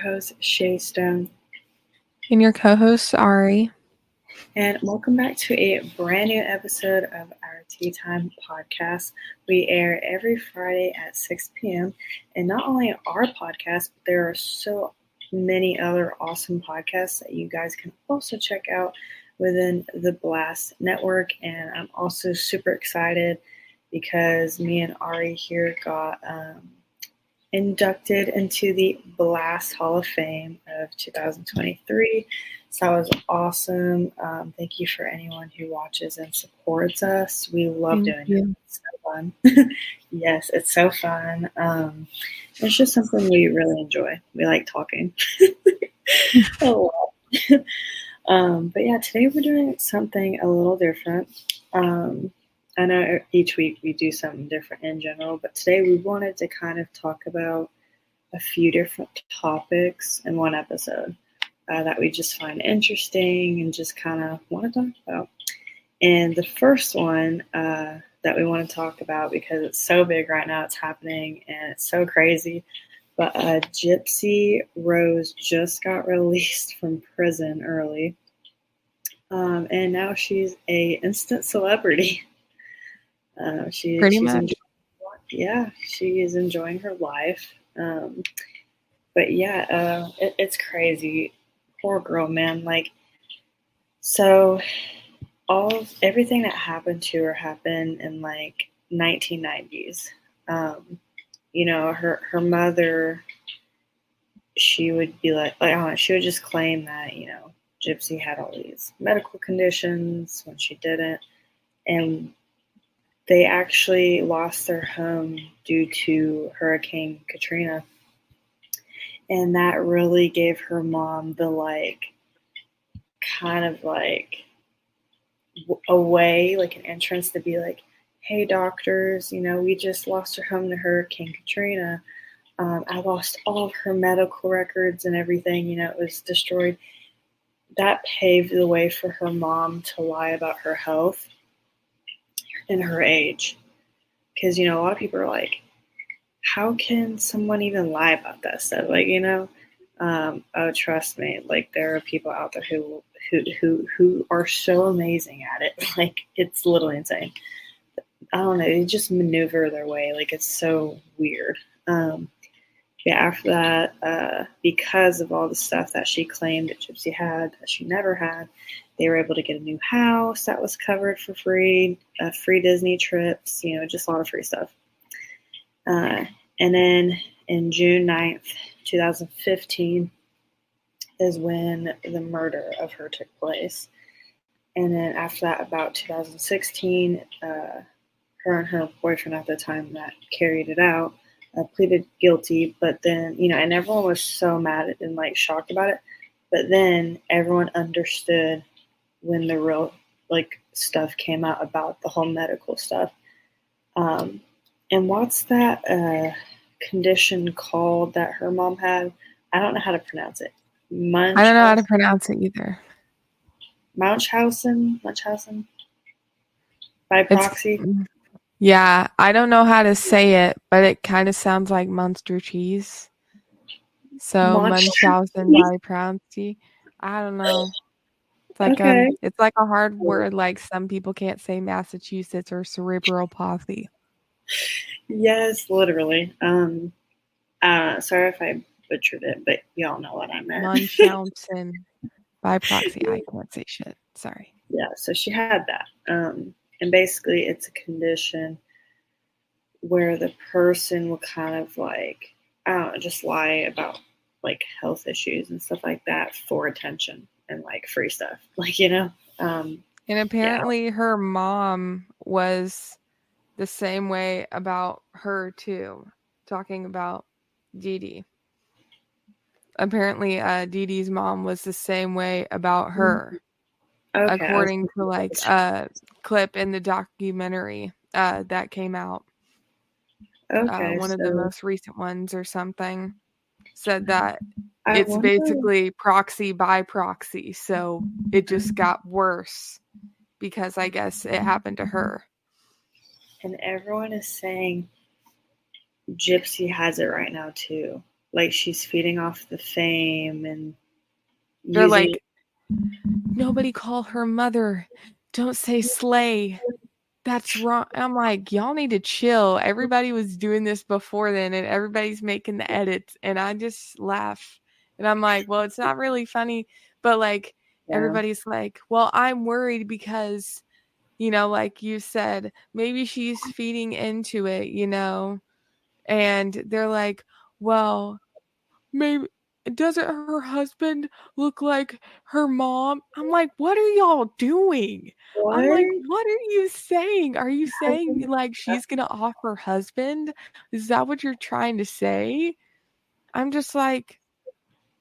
host, Shaye Stone. And your co host, Ari. And welcome back to a brand new episode of our Tea Time podcast. We air every Friday at 6 p.m. And not only our podcast, but there are so many other awesome podcasts that you guys can also check out within the Blast Network. And I'm also super excited because me and Ari here got. Um, inducted into the Blast Hall of Fame of 2023. So that was awesome. Um, thank you for anyone who watches and supports us. We love thank doing you. it. It's so fun. yes, it's so fun. Um, it's just something we really enjoy. We like talking a lot. um, but yeah, today we're doing something a little different. Um, I know each week we do something different in general, but today we wanted to kind of talk about a few different topics in one episode uh, that we just find interesting and just kind of want to talk about. And the first one uh, that we want to talk about because it's so big right now, it's happening and it's so crazy. But uh, Gypsy Rose just got released from prison early, um, and now she's a instant celebrity. Uh, she, Pretty much. Enjoying, yeah, she is enjoying her life. Um, but yeah, uh, it, it's crazy. Poor girl, man. Like, so all everything that happened to her happened in like 1990s. Um, you know, her her mother, she would be like, like know, she would just claim that you know Gypsy had all these medical conditions when she didn't, and they actually lost their home due to Hurricane Katrina. And that really gave her mom the like, kind of like a way, like an entrance to be like, hey, doctors, you know, we just lost her home to Hurricane Katrina. Um, I lost all of her medical records and everything, you know, it was destroyed. That paved the way for her mom to lie about her health in her age. Because, you know, a lot of people are like, how can someone even lie about that stuff? Like, you know, um, oh, trust me, like there are people out there who who who who are so amazing at it. Like it's literally insane. I don't know. They just maneuver their way. Like it's so weird. Um, yeah. After that, uh, because of all the stuff that she claimed that Gypsy had that she never had, they were able to get a new house that was covered for free, uh, free Disney trips, you know, just a lot of free stuff. Uh, and then in June 9th, 2015, is when the murder of her took place. And then after that, about 2016, uh, her and her boyfriend at the time that carried it out uh, pleaded guilty. But then, you know, and everyone was so mad and like shocked about it. But then everyone understood when the real like stuff came out about the whole medical stuff. Um, and what's that uh, condition called that her mom had? I don't know how to pronounce it. Munchausen? I don't know how to pronounce it either. Munchausen, Munchausen, by proxy. It's, yeah, I don't know how to say it, but it kind of sounds like monster cheese. So Munchausen by proxy. I don't know like um, okay. um, it's like a hard word. Like some people can't say Massachusetts or cerebral palsy. Yes, literally. Um, uh, sorry if I butchered it, but y'all know what I meant. Munchausen by proxy. I can't say shit. Sorry. Yeah, so she had that. Um, and basically, it's a condition where the person will kind of like, I don't know, just lie about like health issues and stuff like that for attention and like free stuff, like you know. Um, and apparently, yeah. her mom was the same way about her too, talking about Dee Dee. Apparently, uh, Dee Dee's mom was the same way about mm-hmm. her, okay. according to like a clip in the documentary uh, that came out. Uh, okay, uh, one so... of the most recent ones or something said that I it's wonder... basically proxy by proxy. So it just got worse because I guess it happened to her. And everyone is saying Gypsy has it right now too. like she's feeding off the fame and they're using- like nobody call her mother don't say slay that's wrong i'm like y'all need to chill everybody was doing this before then and everybody's making the edits and i just laugh and i'm like well it's not really funny but like yeah. everybody's like well i'm worried because you know like you said maybe she's feeding into it you know and they're like well maybe doesn't her husband look like her mom? I'm like, what are y'all doing? What? I'm like, what are you saying? Are you saying like she's gonna off her husband? Is that what you're trying to say? I'm just like,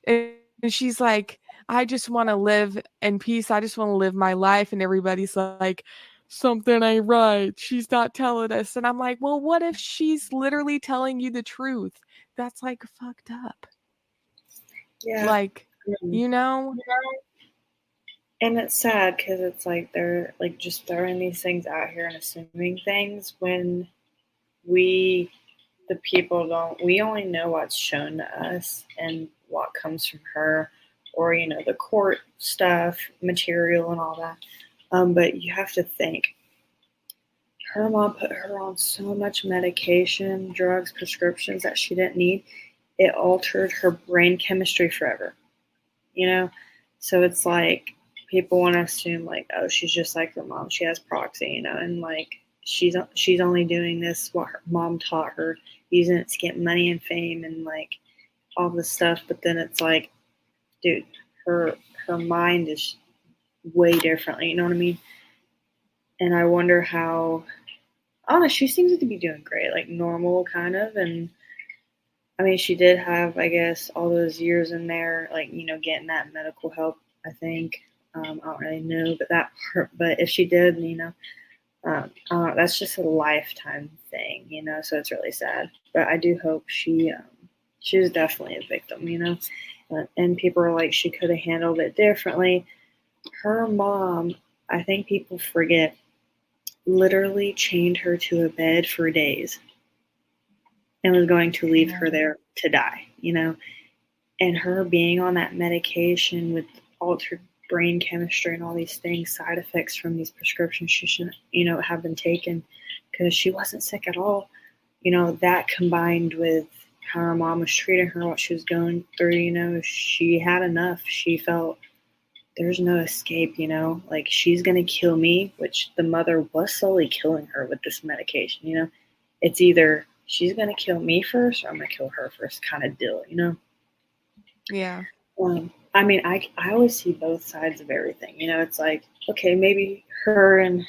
and she's like, I just want to live in peace. I just want to live my life. And everybody's like, something ain't right. She's not telling us. And I'm like, well, what if she's literally telling you the truth? That's like fucked up. Yeah. Like, mm-hmm. you know? And it's sad because it's like they're like just throwing these things out here and assuming things when we, the people, don't, we only know what's shown to us and what comes from her or, you know, the court stuff, material, and all that. Um, but you have to think her mom put her on so much medication, drugs, prescriptions that she didn't need it altered her brain chemistry forever. You know? So it's like people want to assume like, oh, she's just like her mom. She has proxy, you know, and like she's she's only doing this what her mom taught her, using it to get money and fame and like all this stuff. But then it's like, dude, her her mind is way differently. You know what I mean? And I wonder how. Know. She seems to be doing great, like normal kind of, and I mean, she did have, I guess, all those years in there, like, you know, getting that medical help, I think. Um, I don't really know, but that part, but if she did, you know, um, uh, that's just a lifetime thing, you know, so it's really sad. But I do hope she, um, she was definitely a victim, you know, uh, and people are like, she could have handled it differently. Her mom, I think people forget, literally chained her to a bed for days and was going to leave her there to die, you know. And her being on that medication with altered brain chemistry and all these things, side effects from these prescriptions she shouldn't, you know, have been taken because she wasn't sick at all. You know, that combined with how her mom was treating her, what she was going through, you know, she had enough. She felt there's no escape, you know, like she's going to kill me, which the mother was slowly killing her with this medication, you know. It's either she's gonna kill me first or I'm gonna kill her first kind of deal, you know? Yeah. Um, I mean, I, I always see both sides of everything. You know, it's like, okay, maybe her and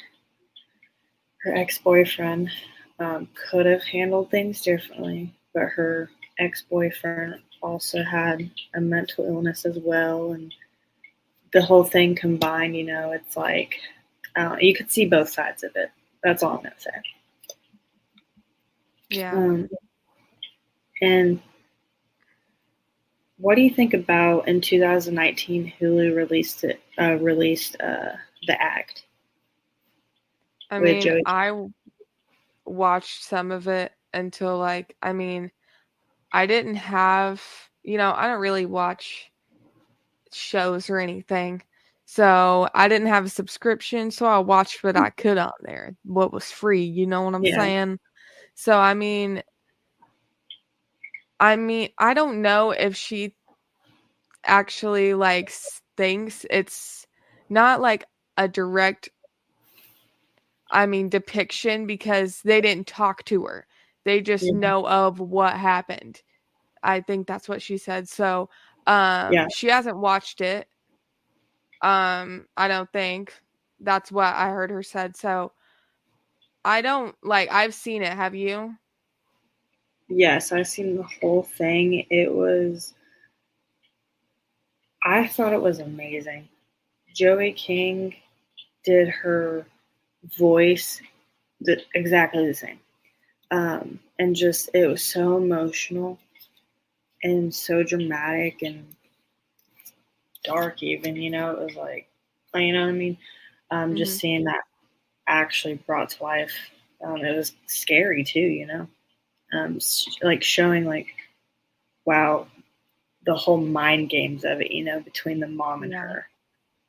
her ex boyfriend um, could have handled things differently, but her ex boyfriend also had a mental illness as well. And the whole thing combined, you know, it's like, uh, you could see both sides of it. That's all I'm to say. Yeah. Um, and what do you think about in 2019 Hulu released it uh, released uh, the act? I mean, Joey- I watched some of it until like I mean, I didn't have you know I don't really watch shows or anything. So I didn't have a subscription, so I watched what I could on there, what was free. You know what I'm yeah. saying? So I mean I mean, I don't know if she actually like thinks it's not like a direct I mean depiction because they didn't talk to her. They just yeah. know of what happened. I think that's what she said. So um yeah. she hasn't watched it. Um I don't think that's what I heard her said. So I don't like I've seen it. Have you? Yes, I've seen the whole thing. It was I thought it was amazing. Joey King did her voice the, exactly the same. Um, and just it was so emotional and so dramatic and dark even, you know, it was like you know what I mean? Um, mm-hmm. just seeing that actually brought to life. Um, it was scary too, you know, um, like showing like wow, the whole mind games of it, you know, between the mom and her.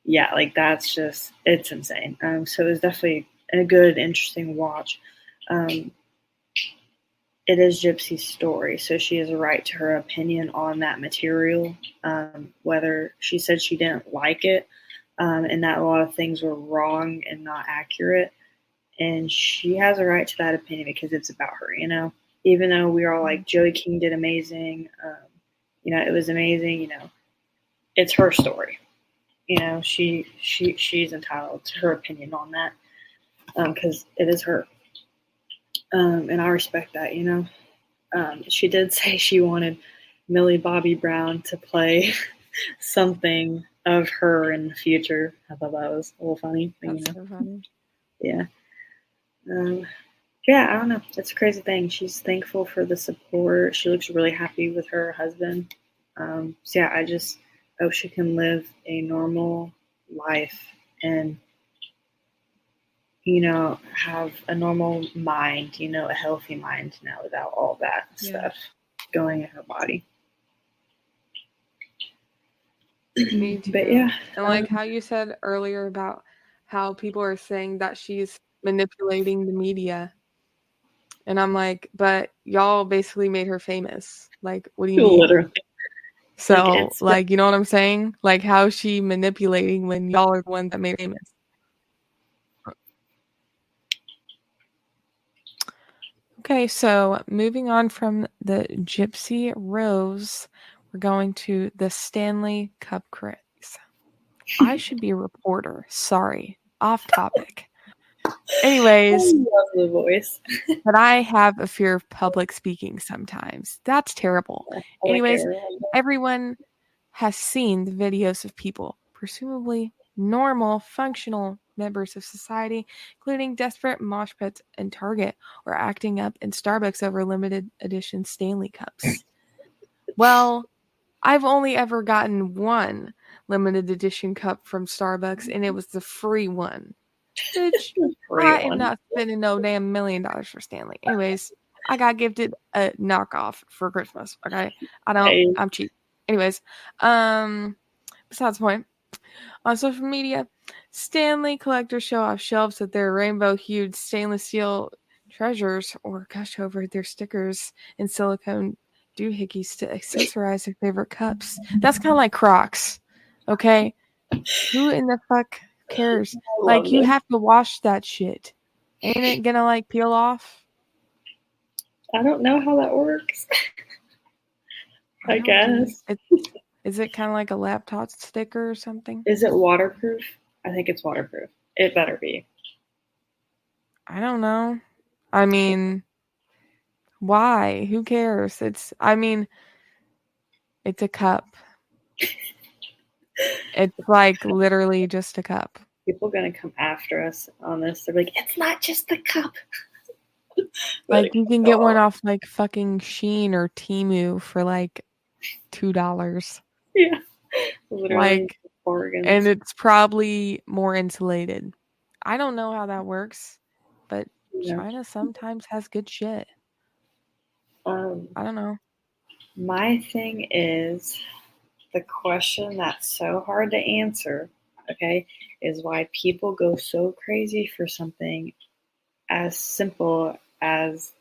Yeah, like that's just it's insane. Um, so it was definitely a good, interesting watch. Um, it is Gypsy's story, so she has a right to her opinion on that material. Um, whether she said she didn't like it, um, and that a lot of things were wrong and not accurate, and she has a right to that opinion because it's about her, you know. Even though we are all like Joey King did amazing, um, you know, it was amazing, you know, it's her story. You know, she she she's entitled to her opinion on that because um, it is her, um, and I respect that. You know, um, she did say she wanted Millie Bobby Brown to play something of her in the future. I thought that was a little funny. That's you know? so funny. Yeah. Um, yeah, I don't know. It's a crazy thing. She's thankful for the support. She looks really happy with her husband. Um, so yeah, I just hope she can live a normal life and you know have a normal mind. You know, a healthy mind now without all that yeah. stuff going in her body. But yeah, and like um, how you said earlier about how people are saying that she's manipulating the media. And I'm like, but y'all basically made her famous. Like, what do you mean? Literally. So, like, like, you know what I'm saying? Like, how is she manipulating when y'all are the ones that made famous? Okay, so moving on from the Gypsy Rose, we're going to the Stanley Cup craze. I should be a reporter. Sorry, off topic. Anyways, I love the voice. but I have a fear of public speaking sometimes. That's terrible. Anyways, everyone has seen the videos of people, presumably normal, functional members of society, including desperate mosh pits in Target or acting up in Starbucks over limited edition Stanley Cups. well, I've only ever gotten one limited edition cup from Starbucks, and it was the free one. Bitch, I am not spending no damn million dollars for Stanley. Anyways, I got gifted a knockoff for Christmas. Okay, I don't. Hey. I'm cheap. Anyways, um, besides the point, on social media, Stanley collectors show off shelves with their rainbow-hued stainless steel treasures or gush over their stickers and silicone doohickeys to accessorize their favorite cups. That's kind of like Crocs. Okay, who in the fuck cares? Like you it. have to wash that shit. Ain't it gonna like peel off? I don't know how that works. I, I guess. is it kind of like a laptop sticker or something? Is it waterproof? I think it's waterproof. It better be. I don't know. I mean, why? Who cares? It's, I mean, it's a cup. It's like literally just a cup. People are gonna come after us on this. They're like, it's not just the cup. like you can get one off like fucking Shein or Temu for like two dollars. Yeah. Literally like and it's probably more insulated. I don't know how that works, but yeah. China sometimes has good shit. Um, I don't know. My thing is the question that's so hard to answer, okay, is why people go so crazy for something as simple as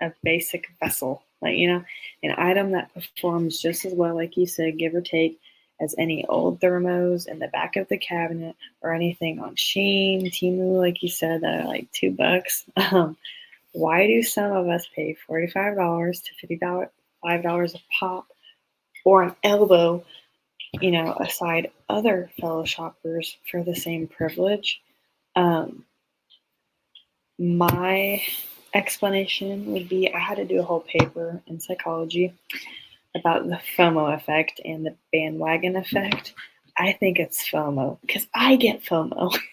a basic vessel. Like, you know, an item that performs just as well, like you said, give or take, as any old thermos in the back of the cabinet or anything on Shein, Temu, like you said, that are like two bucks. Um, why do some of us pay $45 to $55 a pop or an elbow, you know, aside other fellow shoppers for the same privilege. Um, my explanation would be I had to do a whole paper in psychology about the FOMO effect and the bandwagon effect. I think it's FOMO because I get FOMO.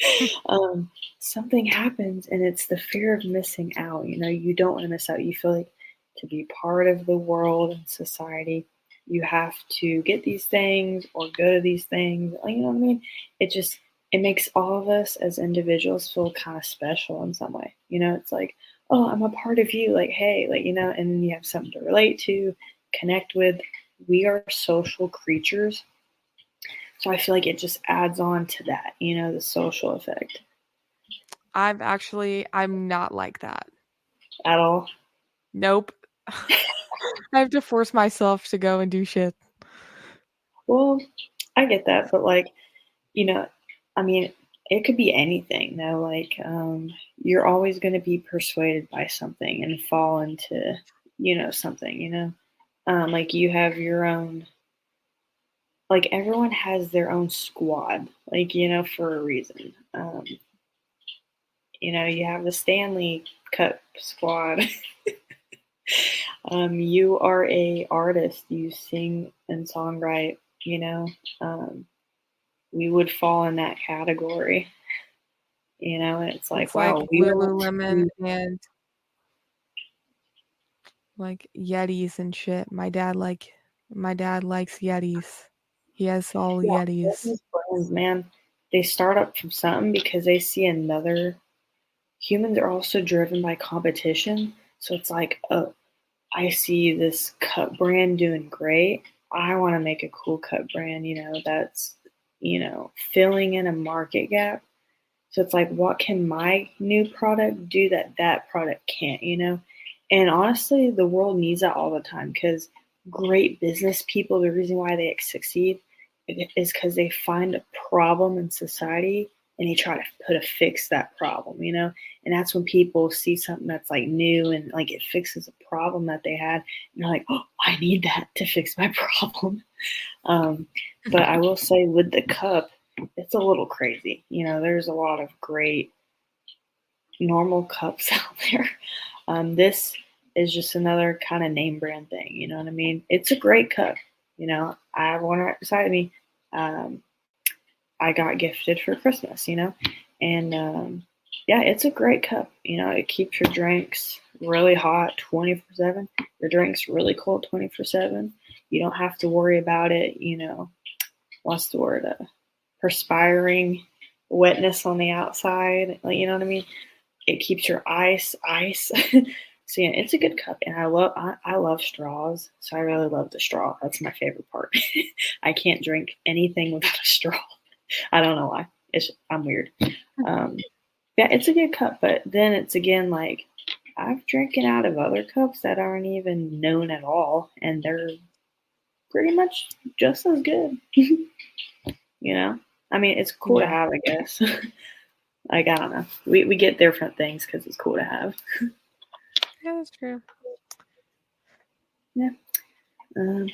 um, something happens and it's the fear of missing out. You know, you don't want to miss out. You feel like to be part of the world and society, you have to get these things or go to these things. You know what I mean? It just it makes all of us as individuals feel kind of special in some way. You know, it's like, oh, I'm a part of you. Like, hey, like you know, and then you have something to relate to. connect with. We are social creatures. So I feel like it just adds on to that, you know, the social effect. I'm actually I'm not like that. At all? Nope. I have to force myself to go and do shit. Well, I get that, but like, you know, I mean, it could be anything though. Like, um, you're always going to be persuaded by something and fall into, you know, something, you know, um, like you have your own, like everyone has their own squad, like, you know, for a reason. Um, you know, you have the Stanley Cup squad. um, you are a artist. You sing and songwrite. You know, um, we would fall in that category. You know, and it's like, it's wow, like we Lululemon and like Yetis and shit. My dad like my dad likes Yetis. Has all yeah, Yetis. Brands, man, they start up from something because they see another. Humans are also driven by competition, so it's like, oh, I see this cut brand doing great. I want to make a cool cut brand, you know, that's, you know, filling in a market gap. So it's like, what can my new product do that that product can't, you know? And honestly, the world needs that all the time because great business people, the reason why they succeed is because they find a problem in society and they try to put a fix that problem, you know? And that's when people see something that's like new and like it fixes a problem that they had. And they're like, oh, I need that to fix my problem. Um, but I will say with the cup, it's a little crazy. You know, there's a lot of great normal cups out there. Um, this is just another kind of name brand thing. You know what I mean? It's a great cup. You know, I have one right beside me. Um, I got gifted for Christmas, you know, and um, yeah, it's a great cup. You know, it keeps your drinks really hot 24 7. Your drinks really cold 24 7. You don't have to worry about it, you know, what's the word? Uh, perspiring, wetness on the outside. Like, you know what I mean? It keeps your ice ice. so yeah, it's a good cup, and I love I, I love straws. So I really love the straw. That's my favorite part. I can't drink anything without a straw. I don't know why. It's I'm weird. Um, yeah, it's a good cup, but then it's again like I've drinking out of other cups that aren't even known at all, and they're pretty much just as good. you know, I mean, it's cool yeah. to have, I guess. like I don't know, we we get different things because it's cool to have. Yeah, that's true. Yeah. Um,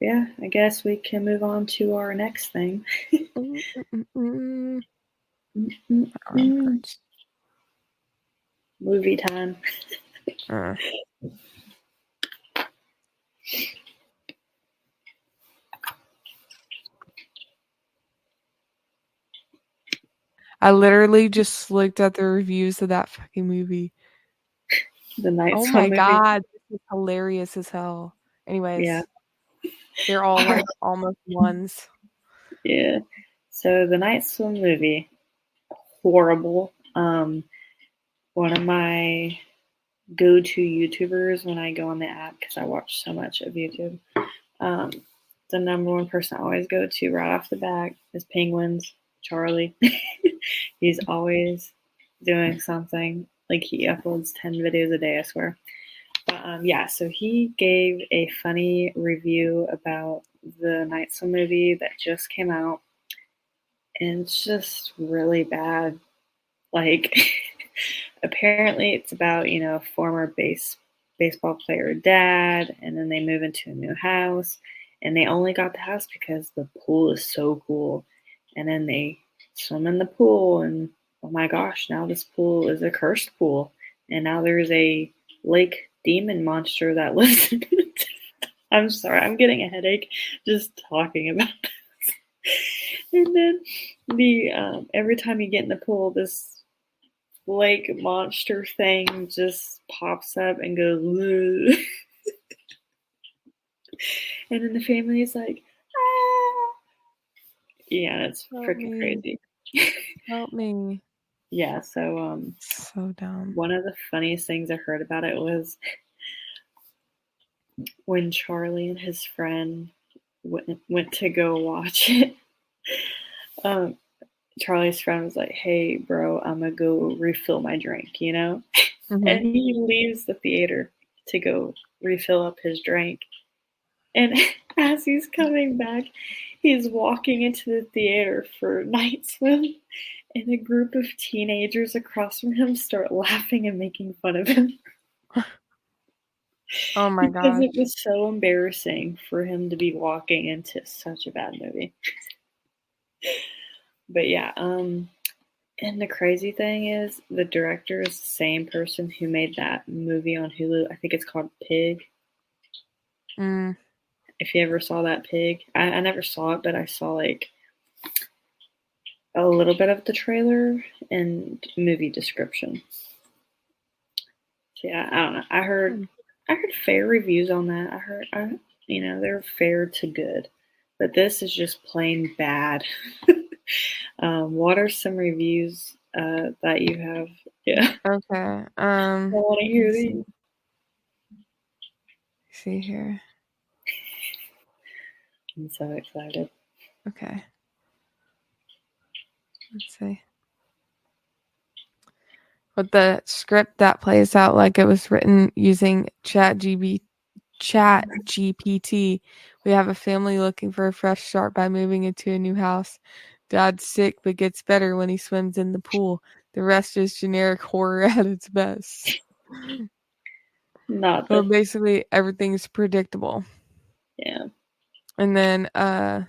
yeah, I guess we can move on to our next thing. Movie time. Uh. I literally just looked at the reviews of that fucking movie. The night. Oh my god, this is hilarious as hell. Anyways, yeah. They're all like almost ones. Yeah. So the Night Swim movie, horrible. Um, one of my go-to YouTubers when I go on the app because I watch so much of YouTube. Um, the number one person I always go to right off the bat is Penguins. Charlie. He's always doing something. Like he uploads ten videos a day, I swear. But um, yeah, so he gave a funny review about the Night Swim movie that just came out. And it's just really bad. Like, apparently, it's about, you know, a former base baseball player dad, and then they move into a new house. And they only got the house because the pool is so cool. And then they swim in the pool, and oh my gosh, now this pool is a cursed pool. And now there's a lake demon monster that lives in it. I'm sorry, I'm getting a headache just talking about this. and then the um, every time you get in the pool, this lake monster thing just pops up and goes. and then the family is like, ah. yeah, it's freaking crazy. Help me. Yeah, so um so dumb. One of the funniest things I heard about it was when Charlie and his friend went went to go watch it. um, Charlie's friend was like, "Hey, bro, I'm gonna go refill my drink," you know, mm-hmm. and he leaves the theater to go refill up his drink. And as he's coming back, he's walking into the theater for night swim, and a group of teenagers across from him start laughing and making fun of him. Oh my god! Because it was so embarrassing for him to be walking into such a bad movie. but yeah, um, and the crazy thing is, the director is the same person who made that movie on Hulu. I think it's called Pig. Mm. If you ever saw that Pig, I, I never saw it, but I saw like a little bit of the trailer and movie description. So yeah, I don't know. I heard hmm. I heard fair reviews on that. I heard I you know, they're fair to good. But this is just plain bad. um, what are some reviews uh, that you have? Yeah. Okay. Um I want to hear these. See here. I'm so excited. Okay. Let's see. With the script that plays out like it was written using Chat GB, Chat GPT, we have a family looking for a fresh start by moving into a new house. Dad's sick but gets better when he swims in the pool. The rest is generic horror at its best. Not so basically everything's predictable. Yeah. And then uh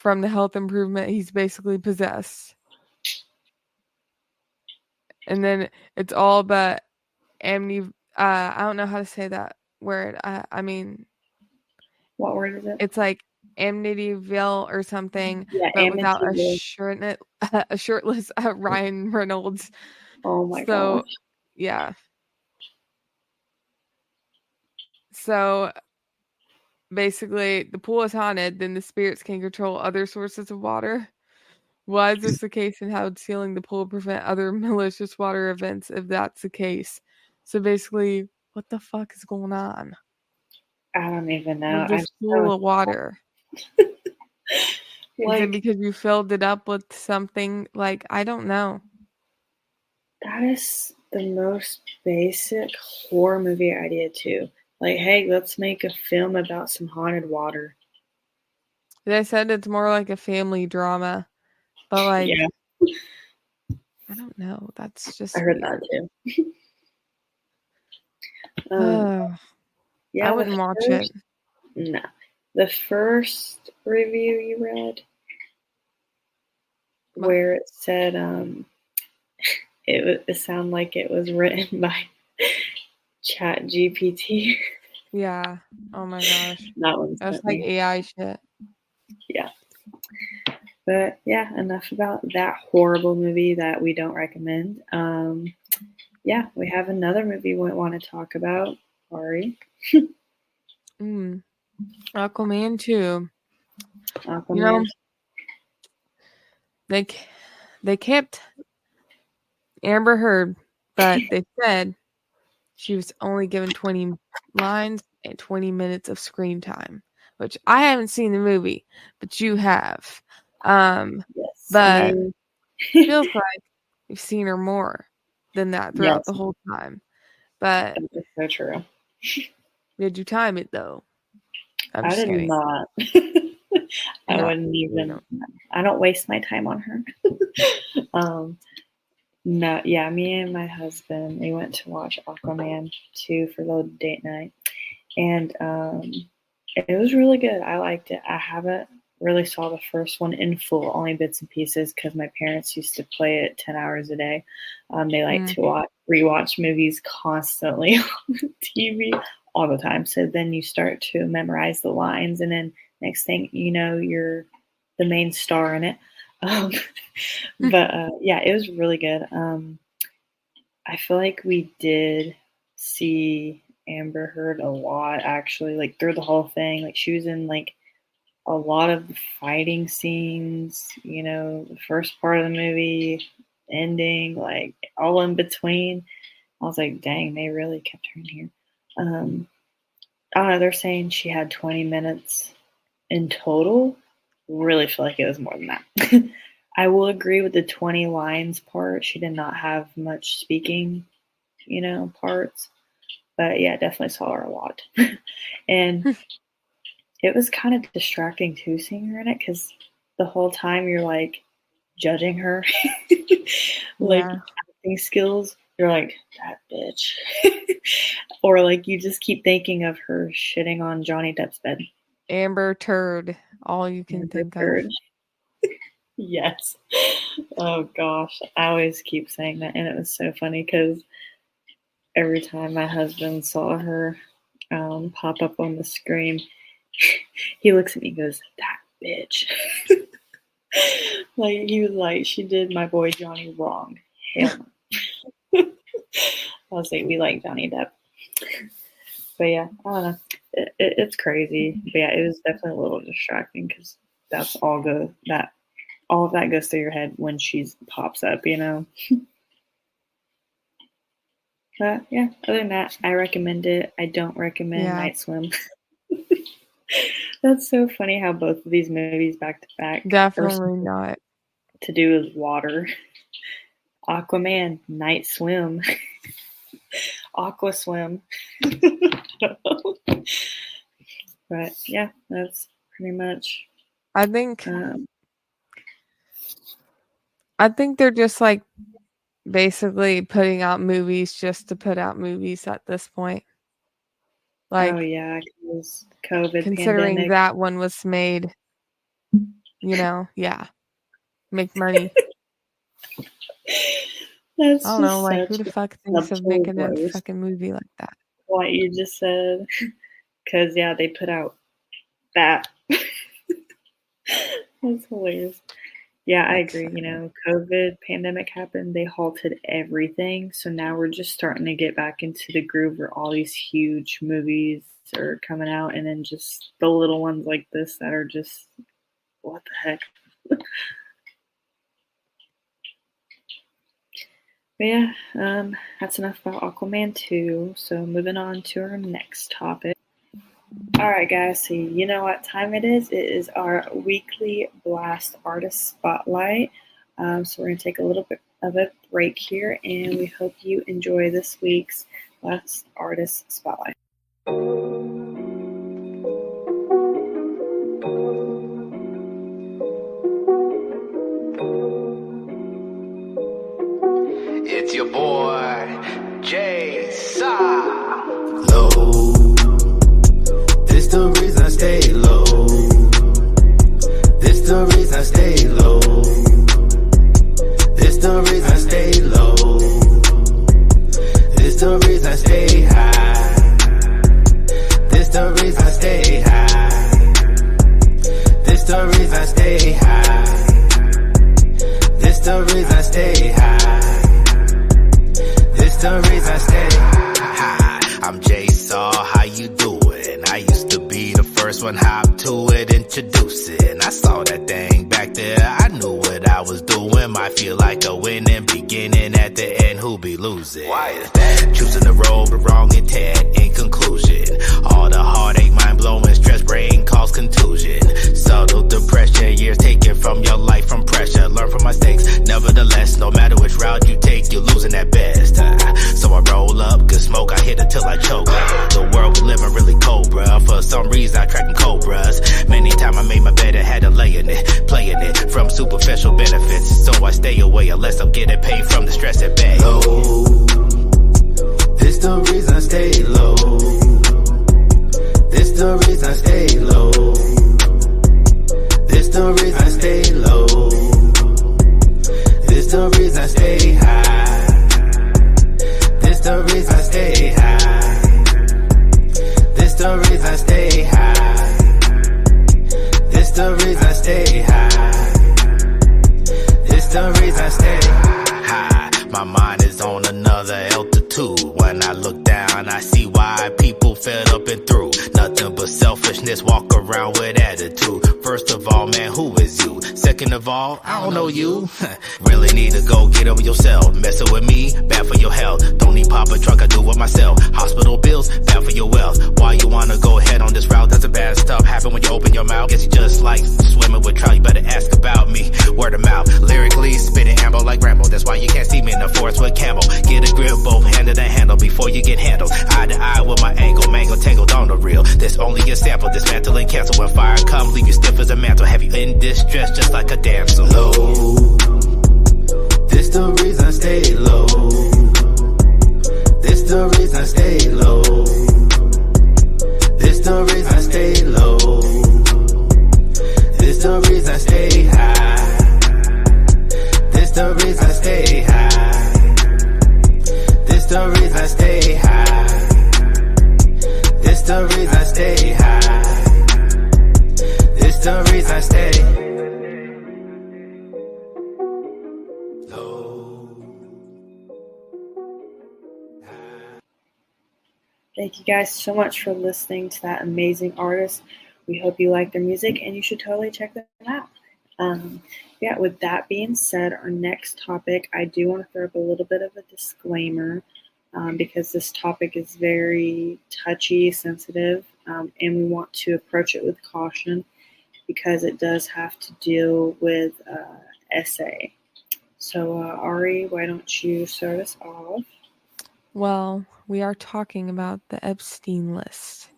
from the health improvement, he's basically possessed. And then it's all about amni. Uh, I don't know how to say that word. I, I mean, what word is it? It's like Amityville or something, yeah, but without a shirt, a shirtless uh, Ryan Reynolds. Oh my god! so, gosh. yeah. So basically the pool is haunted, then the spirits can control other sources of water. Why is this the case, and how would sealing the pool prevent other malicious water events if that's the case? So basically, what the fuck is going on? I don't even know. This pool so of water. like, is it because you filled it up with something like I don't know? That is the most basic horror movie idea too. Like, hey, let's make a film about some haunted water. They said it's more like a family drama, but like, yeah. I don't know. That's just. I heard weird. that too. um, oh, yeah, I wouldn't watch first, it. No, the first review you read, where it said, um, it, it sounded like it was written by Chat GPT. Yeah. Oh my gosh. that one's That's like AI shit. Yeah. But yeah, enough about that horrible movie that we don't recommend. Um, yeah, we have another movie we want to talk about. Ari. mm. Aquaman 2. Aquaman. You know, they, they kept Amber Heard, but they said she was only given 20 lines and 20 minutes of screen time, which I haven't seen the movie, but you have. Um, yes, but feels like you've seen her more than that throughout yes. the whole time. But that's so true. Did you time it though? I'm i did kidding. not. I no, wouldn't even. I don't waste my time on her. um, no, yeah, me and my husband we went to watch Aquaman 2 for the date night. And um it was really good. I liked it. I haven't really saw the first one in full, only bits and pieces because my parents used to play it 10 hours a day. Um, they like mm-hmm. to watch rewatch movies constantly on TV all the time. So then you start to memorize the lines and then next thing you know you're the main star in it. Um, but uh, yeah, it was really good. Um, I feel like we did see Amber Heard a lot actually, like through the whole thing. Like she was in like a lot of the fighting scenes, you know, the first part of the movie, ending, like all in between. I was like, dang, they really kept her in here. Um, I don't know. They're saying she had 20 minutes in total. Really feel like it was more than that. I will agree with the 20 lines part. She did not have much speaking, you know, parts. But yeah, definitely saw her a lot. and hmm. it was kind of distracting too seeing her in it because the whole time you're like judging her, like yeah. acting skills. You're like that bitch, or like you just keep thinking of her shitting on Johnny Depp's bed. Amber Turd, all you can Amber think turd. of. yes. Oh gosh, I always keep saying that, and it was so funny because every time my husband saw her um, pop up on the screen, he looks at me and goes, That bitch. like, he was like, She did my boy Johnny wrong. Hell. I was like, We like Johnny Depp. But yeah, I don't know. It, it, it's crazy. Mm-hmm. But yeah, it was definitely a little distracting because that's all go that all of that goes through your head when she pops up, you know. but yeah, other than that, I recommend it. I don't recommend yeah. Night Swim. That's so funny how both of these movies back to back. Definitely not. To do with water. Aquaman, Night Swim. Aqua Swim. but yeah, that's pretty much. I think. Um, I think they're just like basically putting out movies just to put out movies at this point. Like, oh yeah, COVID. Considering pandemic. that one was made, you know, yeah, make money. That's I don't know, like who the fuck thinks of making a fucking movie like that? What you just said, because yeah, they put out that. That's hilarious. Yeah, I agree. You know, COVID pandemic happened, they halted everything. So now we're just starting to get back into the groove where all these huge movies are coming out and then just the little ones like this that are just what the heck. but yeah, um, that's enough about Aquaman 2. So moving on to our next topic. All right, guys. So you know what time it is? It is our weekly Blast Artist Spotlight. Um, so we're gonna take a little bit of a break here, and we hope you enjoy this week's Blast Artist Spotlight. The reason I stay high. This the reason I stay. Thank you guys so much for listening to that amazing artist. We hope you like their music and you should totally check them out. Um, yeah, with that being said, our next topic, I do want to throw up a little bit of a disclaimer um, because this topic is very touchy, sensitive, um, and we want to approach it with caution because it does have to deal with uh, essay. So, uh, Ari, why don't you start us off? Well, we are talking about the Epstein list.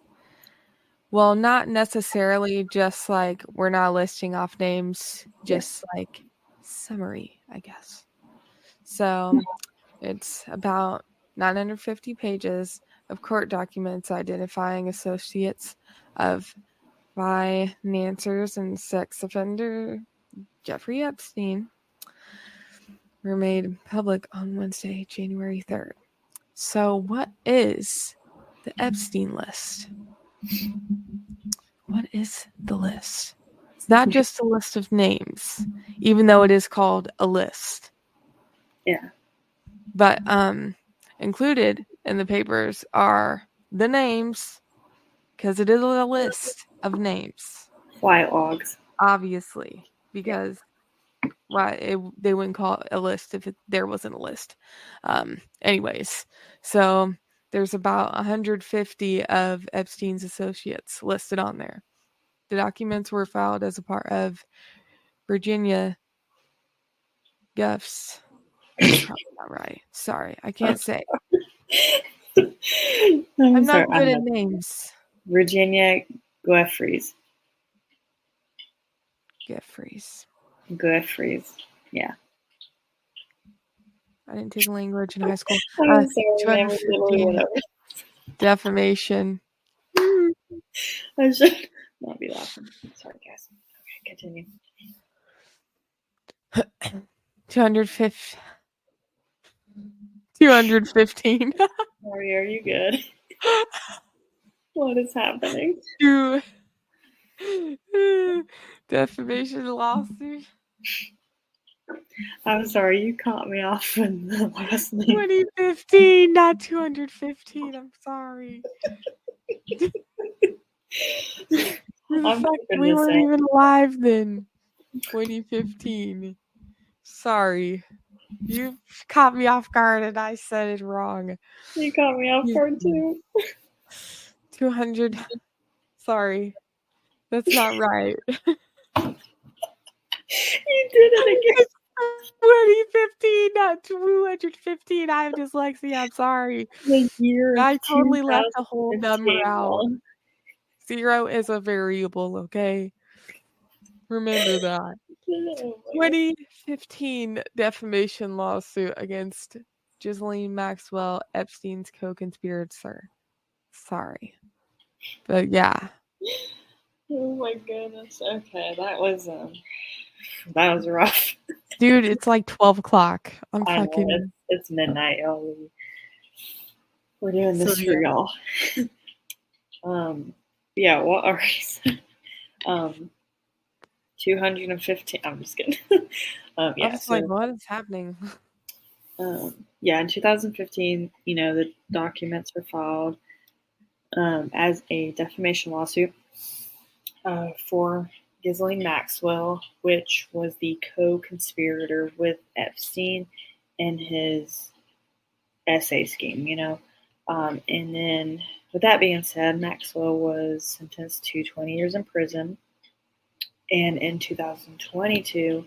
Well, not necessarily just like we're not listing off names, just like summary, I guess. So it's about 950 pages of court documents identifying associates of financiers and sex offender Jeffrey Epstein were made public on Wednesday, January 3rd. So, what is the Epstein list? What is the list? It's not just a list of names, even though it is called a list. Yeah. But um included in the papers are the names because it is a list of names. Flight logs. Obviously, because why it, they wouldn't call it a list if it, there wasn't a list. Um, anyways, so there's about 150 of Epstein's associates listed on there. The documents were filed as a part of Virginia Guff's. Probably not right. Sorry, I can't say. I'm, I'm not good at names. Virginia Gueffries. Gueffries. Gueffries. Yeah. I didn't take language in high school. Uh, sorry, defamation. I should not be laughing. Sorry, guys. Okay, continue. 250. 215. Sorry, are you good? what is happening? Two. Defamation lawsuit. I'm sorry, you caught me off in the last name. 2015, not 215. I'm sorry. I'm we weren't even live then. 2015. Sorry. You caught me off guard and I said it wrong. You caught me off guard too. 200. Sorry. That's not right. you did it again. 2015, not 215. I have dyslexia. I'm sorry. The year I totally left the whole number out. Zero is a variable, okay? Remember that. 2015 defamation lawsuit against Ghislaine Maxwell, Epstein's co conspirator. Sorry. But yeah. Oh my goodness. Okay, that was um that was rough. Dude, it's like 12 o'clock. I'm I fucking. Know, it's, it's, midnight, y'all. We're doing this so, for y'all. um, yeah, what are we Um, 215. I'm just kidding. um, yeah, so, like, what is happening? Um, yeah, in 2015, you know, the documents were filed um, as a defamation lawsuit uh, for Ghislaine Maxwell, which was the co conspirator with Epstein in his essay scheme, you know. Um, and then, with that being said, Maxwell was sentenced to 20 years in prison. And in 2022,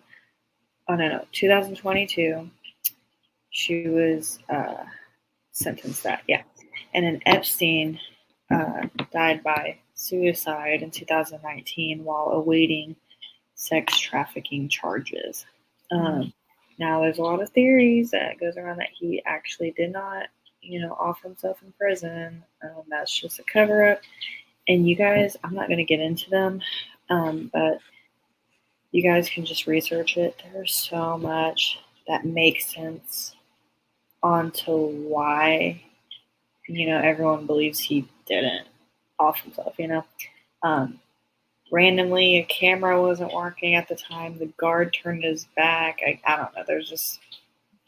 oh no, no, 2022, she was uh, sentenced that, yeah. And then Epstein uh, died by suicide in 2019 while awaiting sex trafficking charges. Um, now, there's a lot of theories that goes around that he actually did not, you know, off himself in prison. Um, that's just a cover up. And you guys, I'm not going to get into them, um, but you guys can just research it. There's so much that makes sense onto why, you know, everyone believes he didn't off himself, you know. Um, randomly, a camera wasn't working at the time. The guard turned his back. I, I don't know. There's just,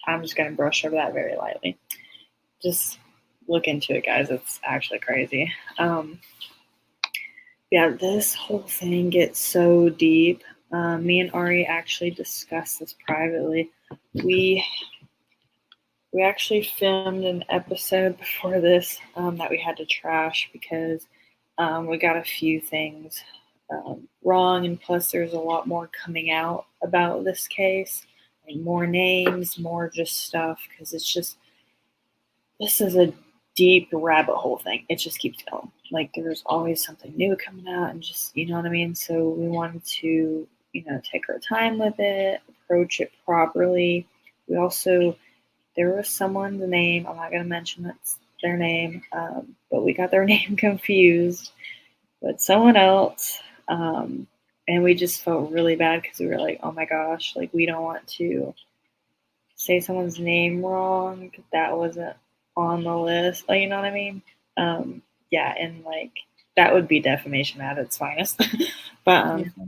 I'm just going to brush over that very lightly. Just look into it, guys. It's actually crazy. Um, yeah, this whole thing gets so deep. Um, me and Ari actually discussed this privately. We we actually filmed an episode before this um, that we had to trash because um, we got a few things um, wrong, and plus there's a lot more coming out about this case, like more names, more just stuff, because it's just this is a deep rabbit hole thing. It just keeps going. Like there's always something new coming out, and just you know what I mean. So we wanted to you know take our time with it, approach it properly. We also there was someone's name. I'm not going to mention that's their name, um, but we got their name confused with someone else. Um, and we just felt really bad because we were like, oh my gosh, like we don't want to say someone's name wrong. That wasn't on the list. Like, you know what I mean? Um, yeah, and like that would be defamation at its finest. but um, yeah,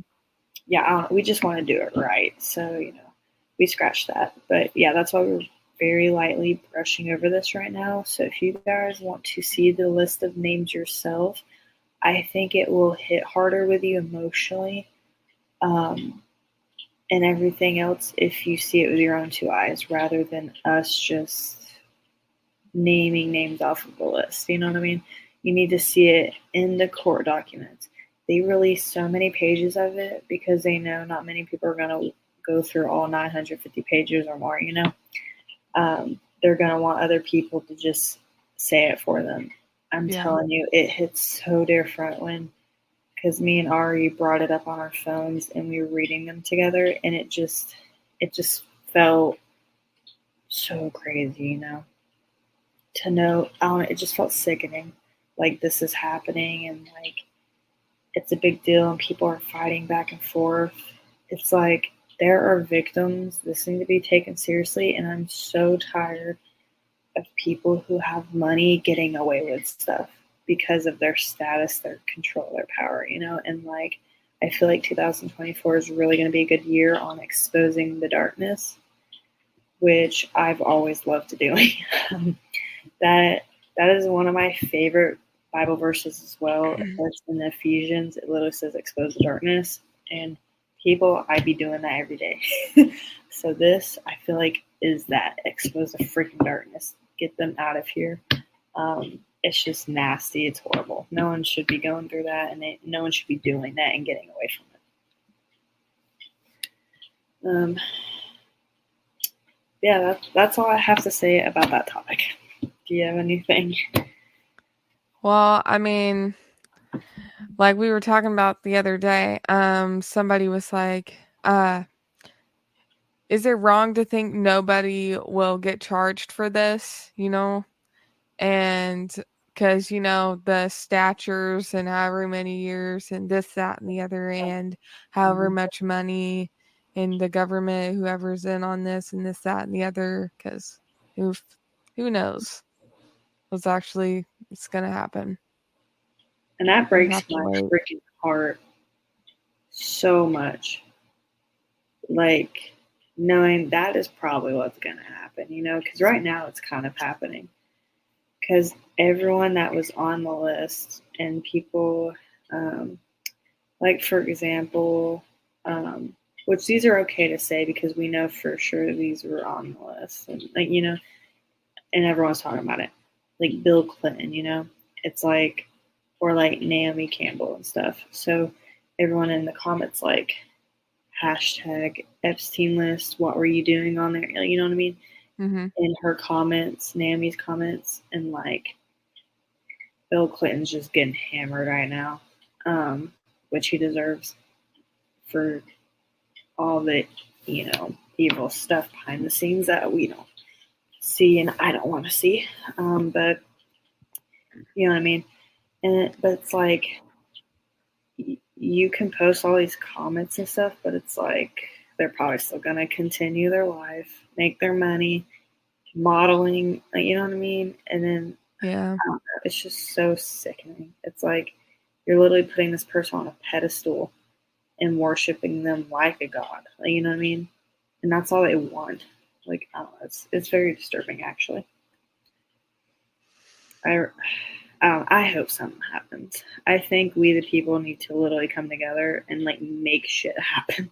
we just want to do it right. So, you know, we scratched that. But yeah, that's why we are very lightly brushing over this right now. So if you guys want to see the list of names yourself, I think it will hit harder with you emotionally um, and everything else if you see it with your own two eyes rather than us just naming names off of the list. You know what I mean? You need to see it in the court documents. They release so many pages of it because they know not many people are going to go through all 950 pages or more, you know? Um, they're going to want other people to just say it for them. I'm yeah. telling you, it hits so different when, because me and Ari brought it up on our phones and we were reading them together, and it just, it just felt so crazy, you know. To know, know, it just felt sickening. Like this is happening, and like it's a big deal, and people are fighting back and forth. It's like there are victims. This needs to be taken seriously, and I'm so tired of people who have money getting away with stuff because of their status, their control, their power, you know? And like, I feel like 2024 is really going to be a good year on exposing the darkness, which I've always loved doing. that that is one of my favorite Bible verses as well. Mm-hmm. in Ephesians, it literally says expose the darkness. And people, I'd be doing that every day. so this, I feel like, is that expose the freaking darkness, get them out of here. Um, it's just nasty. It's horrible. No one should be going through that, and they, no one should be doing that and getting away from it. Um, yeah, that, that's all I have to say about that topic. Do you have anything? Well, I mean, like we were talking about the other day, um, somebody was like, uh, is it wrong to think nobody will get charged for this, you know? And because, you know, the statures and however many years and this, that, and the other, and however mm-hmm. much money in the government, whoever's in on this and this, that, and the other, because who, who knows what's actually it's going to happen. And that breaks my freaking heart so much. Like, knowing that is probably what's going to happen, you know, because right now it's kind of happening. Because everyone that was on the list and people, um, like for example, um, which these are okay to say because we know for sure these were on the list, and like you know, and everyone's talking about it, like Bill Clinton, you know, it's like, or like Naomi Campbell and stuff. So everyone in the comments like hashtag Epstein list. What were you doing on there? You know what I mean? Mm-hmm. In her comments, Naomi's comments, and like Bill Clinton's just getting hammered right now, um, which he deserves for all the you know evil stuff behind the scenes that we don't see and I don't want to see. Um, but you know what I mean. And it, but it's like you can post all these comments and stuff, but it's like they're probably still gonna continue their life, make their money, modeling. You know what I mean? And then yeah, it's just so sickening. It's like you're literally putting this person on a pedestal and worshiping them like a god. You know what I mean? And that's all they want. Like I don't know. It's it's very disturbing actually. I um, I hope something happens. I think we, the people, need to literally come together and like make shit happen.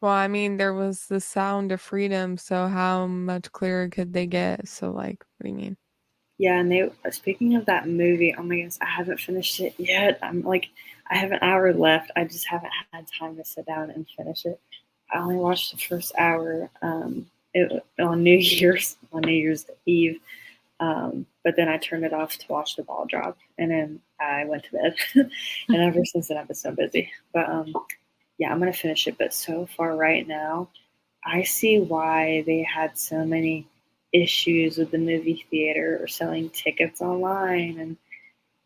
Well, I mean, there was the sound of freedom, so how much clearer could they get? So, like, what do you mean? Yeah, and they. Speaking of that movie, oh my goodness, I haven't finished it yet. I'm like, I have an hour left. I just haven't had time to sit down and finish it. I only watched the first hour um, it, on New Year's on New Year's Eve. Um, but then I turned it off to watch the ball drop, and then I went to bed. and ever since then, I've been so busy. But um, yeah, I'm gonna finish it. But so far, right now, I see why they had so many issues with the movie theater or selling tickets online and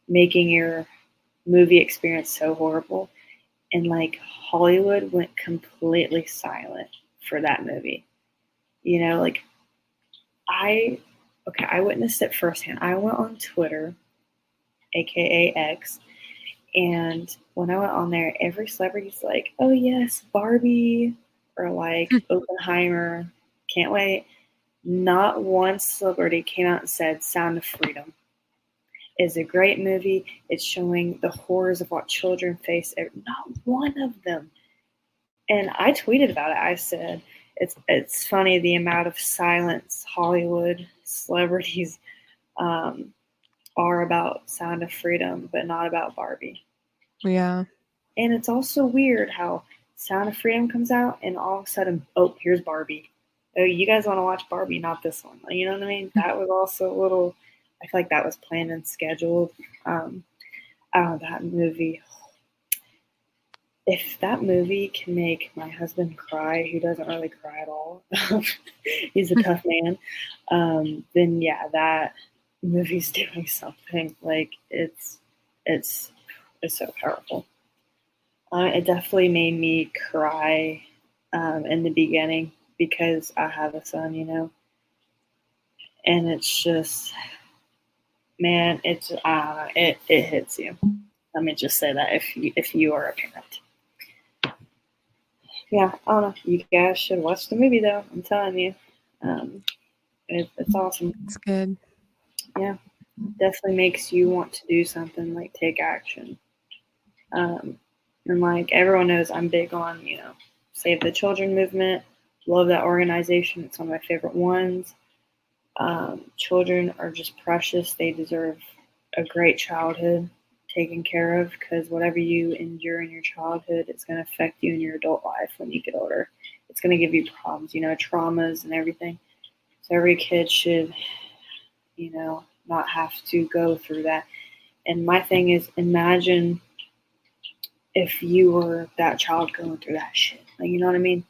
making your movie experience so horrible. And like Hollywood went completely silent for that movie. You know, like I okay, I witnessed it firsthand. I went on Twitter, aka X, and when I went on there, every celebrity's like, "Oh yes, Barbie," or like hmm. Oppenheimer. Can't wait. Not one celebrity came out and said "Sound of Freedom" is a great movie. It's showing the horrors of what children face. Not one of them. And I tweeted about it. I said, "It's it's funny the amount of silence Hollywood celebrities um, are about Sound of Freedom, but not about Barbie. Yeah. And it's also weird how Sound of Freedom comes out and all of a sudden, oh, here's Barbie. Oh, you guys want to watch Barbie, not this one. You know what I mean? That was also a little, I feel like that was planned and scheduled. Um, oh, that movie if that movie can make my husband cry, who doesn't really cry at all, he's a tough man, um, then yeah, that movie's doing something. Like it's it's it's so powerful. Uh, it definitely made me cry um, in the beginning because I have a son, you know, and it's just, man, it's uh, it it hits you. Let me just say that if you if you are a parent yeah, I don't know. You guys should watch the movie though. I'm telling you, um, it, it's awesome. It's good. Yeah, definitely makes you want to do something like take action. Um, and like everyone knows, I'm big on you know Save the Children movement. Love that organization. It's one of my favorite ones. Um, children are just precious. They deserve a great childhood taken care of because whatever you endure in your childhood, it's going to affect you in your adult life when you get older. It's going to give you problems, you know, traumas and everything. So every kid should, you know, not have to go through that. And my thing is, imagine if you were that child going through that shit. Like, you know what I mean?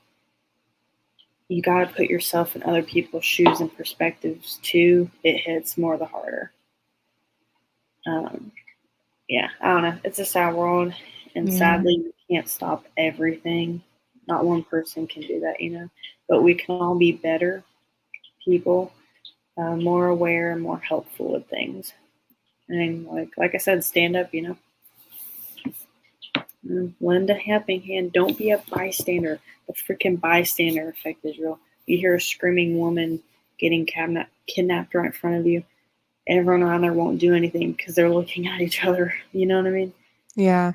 You got to put yourself in other people's shoes and perspectives too. It hits more the harder. Um, yeah, I don't know. It's a sad world, and yeah. sadly, you can't stop everything. Not one person can do that, you know. But we can all be better people, uh, more aware, and more helpful with things. And like like I said, stand up, you know. Mm, lend a helping hand. Don't be a bystander. The freaking bystander effect is real. You hear a screaming woman getting kidnapped right in front of you everyone around there won't do anything because they're looking at each other. You know what I mean? Yeah.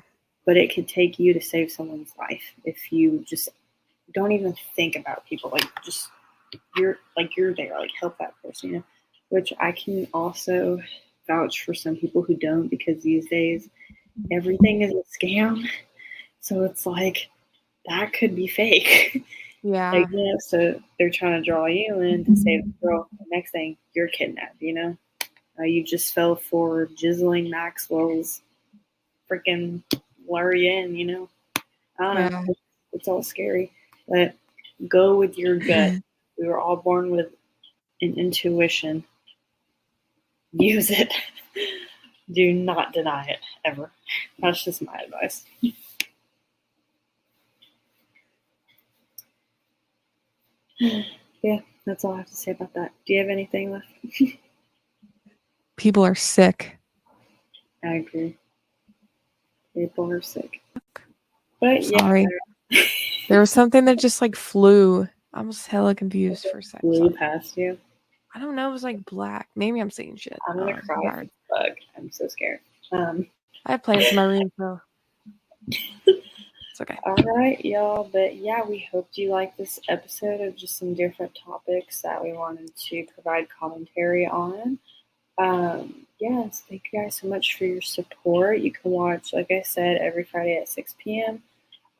but it could take you to save someone's life if you just don't even think about people. Like just you're like you're there, like help that person, you know. Which I can also vouch for some people who don't because these days everything is a scam. So it's like that could be fake. Yeah. like, you know, so they're trying to draw you in to save mm-hmm. the girl. The next thing, you're kidnapped, you know? Uh, you just fell for Ghislaine Maxwell's freaking lure you in, you know? I don't yeah. know. It's all scary. But go with your gut. we were all born with an intuition. Use it. Do not deny it ever. That's just my advice. yeah, that's all I have to say about that. Do you have anything left? People are sick. I agree. People are sick. But Sorry. Yeah. there was something that just like flew. I was hella confused for a second. Flew past you. I don't know. It was like black. Maybe I'm seeing shit. I'm gonna oh, cry. Bug. I'm so scared. Um, I have plans in my room, so it's okay. All right, y'all. But yeah, we hope you like this episode of just some different topics that we wanted to provide commentary on. Um, yes, thank you guys so much for your support. You can watch, like I said, every Friday at 6 p.m.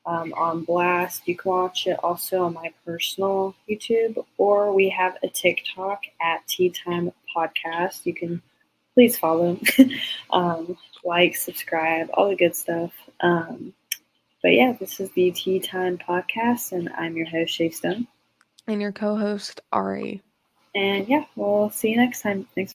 Um, on Blast. You can watch it also on my personal YouTube, or we have a TikTok at Tea Time Podcast. You can please follow, um, like, subscribe, all the good stuff. Um, but yeah, this is the Tea Time Podcast, and I'm your host, Shaye Stone. And your co host, Ari. And yeah, we'll see you next time. Thanks.